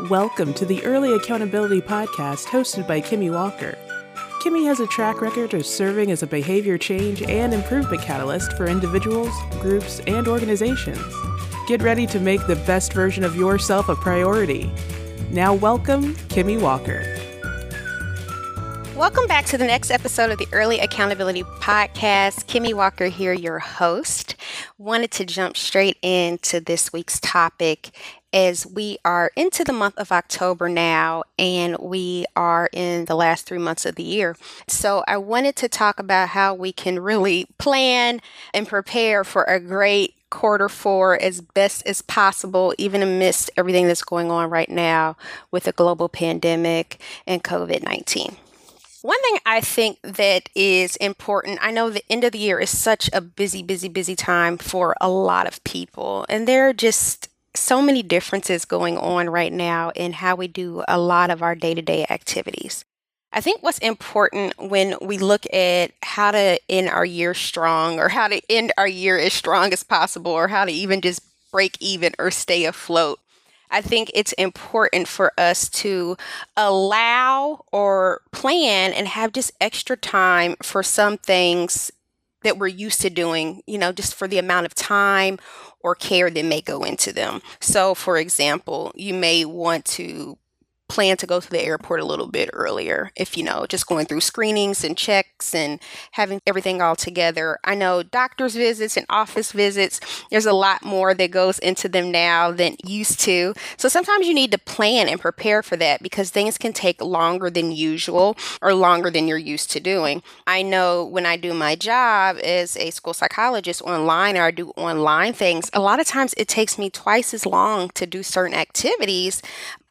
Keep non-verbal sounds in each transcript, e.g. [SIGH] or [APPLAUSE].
Welcome to the Early Accountability Podcast hosted by Kimmy Walker. Kimmy has a track record of serving as a behavior change and improvement catalyst for individuals, groups, and organizations. Get ready to make the best version of yourself a priority. Now, welcome, Kimmy Walker. Welcome back to the next episode of the Early Accountability Podcast. Kimmy Walker here, your host. Wanted to jump straight into this week's topic as we are into the month of October now and we are in the last three months of the year. So, I wanted to talk about how we can really plan and prepare for a great quarter four as best as possible, even amidst everything that's going on right now with the global pandemic and COVID 19. One thing I think that is important, I know the end of the year is such a busy, busy, busy time for a lot of people, and there are just so many differences going on right now in how we do a lot of our day to day activities. I think what's important when we look at how to end our year strong or how to end our year as strong as possible or how to even just break even or stay afloat I think it's important for us to allow or plan and have just extra time for some things that we're used to doing, you know, just for the amount of time or care that may go into them. So, for example, you may want to plan to go to the airport a little bit earlier if you know just going through screenings and checks and having everything all together. I know doctor's visits and office visits there's a lot more that goes into them now than used to. So sometimes you need to plan and prepare for that because things can take longer than usual or longer than you're used to doing. I know when i do my job as a school psychologist online or i do online things a lot of times it takes me twice as long to do certain activities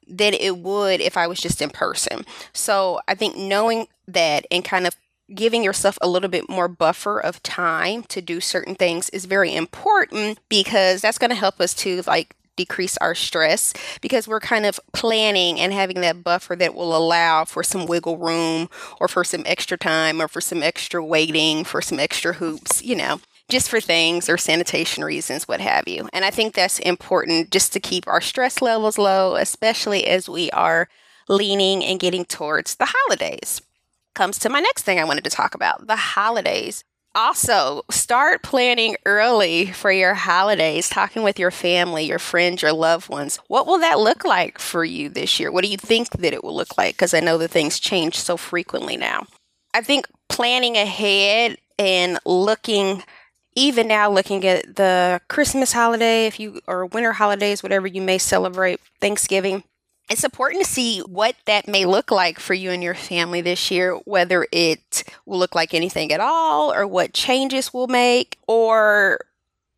than it would if I was just in person. So I think knowing that and kind of giving yourself a little bit more buffer of time to do certain things is very important because that's going to help us to like decrease our stress because we're kind of planning and having that buffer that will allow for some wiggle room or for some extra time or for some extra waiting for some extra hoops, you know just for things or sanitation reasons, what have you. And I think that's important just to keep our stress levels low, especially as we are leaning and getting towards the holidays. Comes to my next thing I wanted to talk about the holidays. Also, start planning early for your holidays, talking with your family, your friends, your loved ones. What will that look like for you this year? What do you think that it will look like? Because I know that things change so frequently now. I think planning ahead and looking even now looking at the Christmas holiday, if you or winter holidays, whatever you may celebrate, Thanksgiving, it's important to see what that may look like for you and your family this year, whether it will look like anything at all, or what changes we'll make, or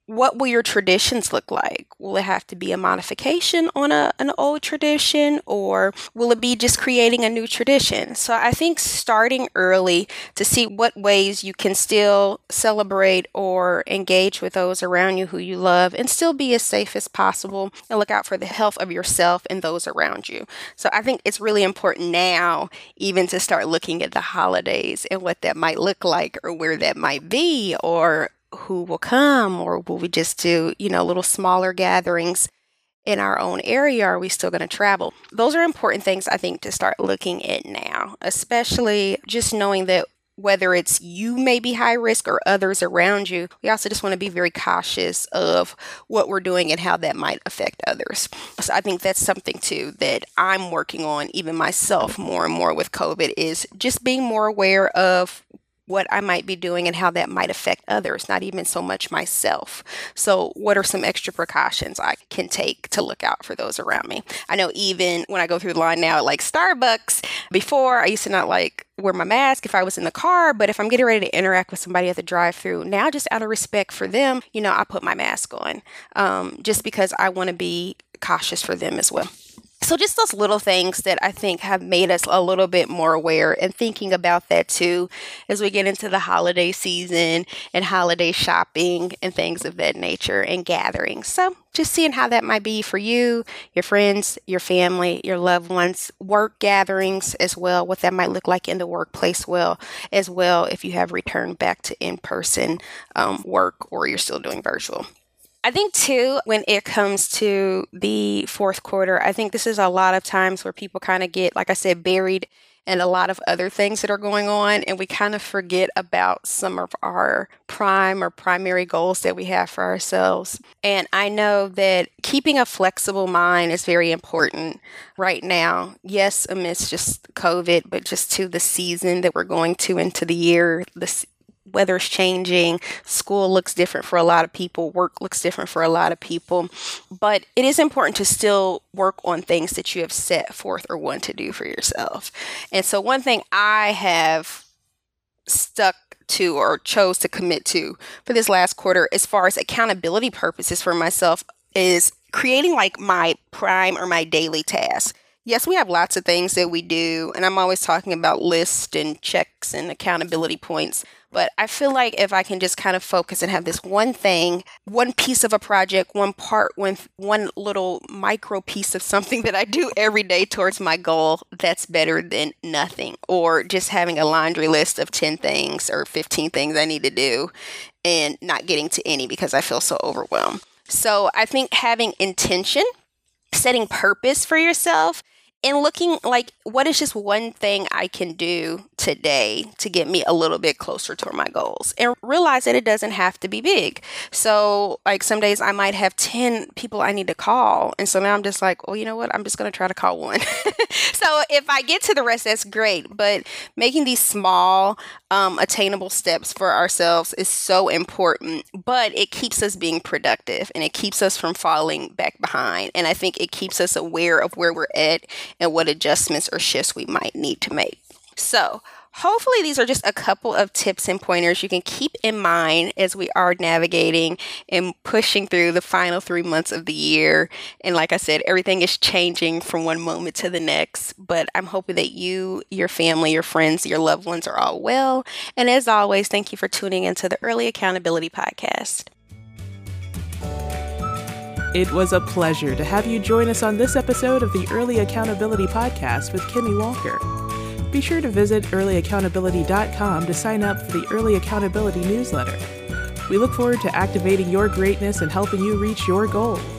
what will your traditions look like? Will it have to be a modification on a, an old tradition or will it be just creating a new tradition? So I think starting early to see what ways you can still celebrate or engage with those around you who you love and still be as safe as possible and look out for the health of yourself and those around you. So I think it's really important now even to start looking at the holidays and what that might look like or where that might be or who will come or will we just do, you know, little smaller gatherings in our own area? Are we still going to travel? Those are important things I think to start looking at now, especially just knowing that whether it's you may be high risk or others around you, we also just want to be very cautious of what we're doing and how that might affect others. So I think that's something too that I'm working on, even myself, more and more with COVID, is just being more aware of what I might be doing and how that might affect others, not even so much myself. So, what are some extra precautions I can take to look out for those around me? I know even when I go through the line now at like Starbucks, before I used to not like wear my mask if I was in the car, but if I'm getting ready to interact with somebody at the drive through, now just out of respect for them, you know, I put my mask on um, just because I want to be cautious for them as well. So, just those little things that I think have made us a little bit more aware and thinking about that too as we get into the holiday season and holiday shopping and things of that nature and gatherings. So, just seeing how that might be for you, your friends, your family, your loved ones, work gatherings as well, what that might look like in the workplace, well, as well, if you have returned back to in person um, work or you're still doing virtual. I think, too, when it comes to the fourth quarter, I think this is a lot of times where people kind of get, like I said, buried in a lot of other things that are going on. And we kind of forget about some of our prime or primary goals that we have for ourselves. And I know that keeping a flexible mind is very important right now. Yes, amidst just COVID, but just to the season that we're going to into the year, the weather's changing, school looks different for a lot of people, work looks different for a lot of people. But it is important to still work on things that you have set forth or want to do for yourself. And so, one thing I have stuck to or chose to commit to for this last quarter, as far as accountability purposes for myself, is creating like my prime or my daily task. Yes, we have lots of things that we do, and I'm always talking about lists and checks and accountability points. But I feel like if I can just kind of focus and have this one thing, one piece of a project, one part, one one little micro piece of something that I do every day towards my goal, that's better than nothing. Or just having a laundry list of 10 things or 15 things I need to do and not getting to any because I feel so overwhelmed. So I think having intention, setting purpose for yourself, and looking like what is just one thing I can do today to get me a little bit closer to my goals and realize that it doesn't have to be big. So, like some days I might have 10 people I need to call. And so now I'm just like, well, you know what? I'm just going to try to call one. [LAUGHS] so, if I get to the rest, that's great. But making these small, um, attainable steps for ourselves is so important. But it keeps us being productive and it keeps us from falling back behind. And I think it keeps us aware of where we're at and what adjustments or shifts we might need to make. So, hopefully, these are just a couple of tips and pointers you can keep in mind as we are navigating and pushing through the final three months of the year. And like I said, everything is changing from one moment to the next. But I'm hoping that you, your family, your friends, your loved ones are all well. And as always, thank you for tuning into the Early Accountability Podcast. It was a pleasure to have you join us on this episode of the Early Accountability Podcast with Kimmy Walker. Be sure to visit earlyaccountability.com to sign up for the Early Accountability newsletter. We look forward to activating your greatness and helping you reach your goals.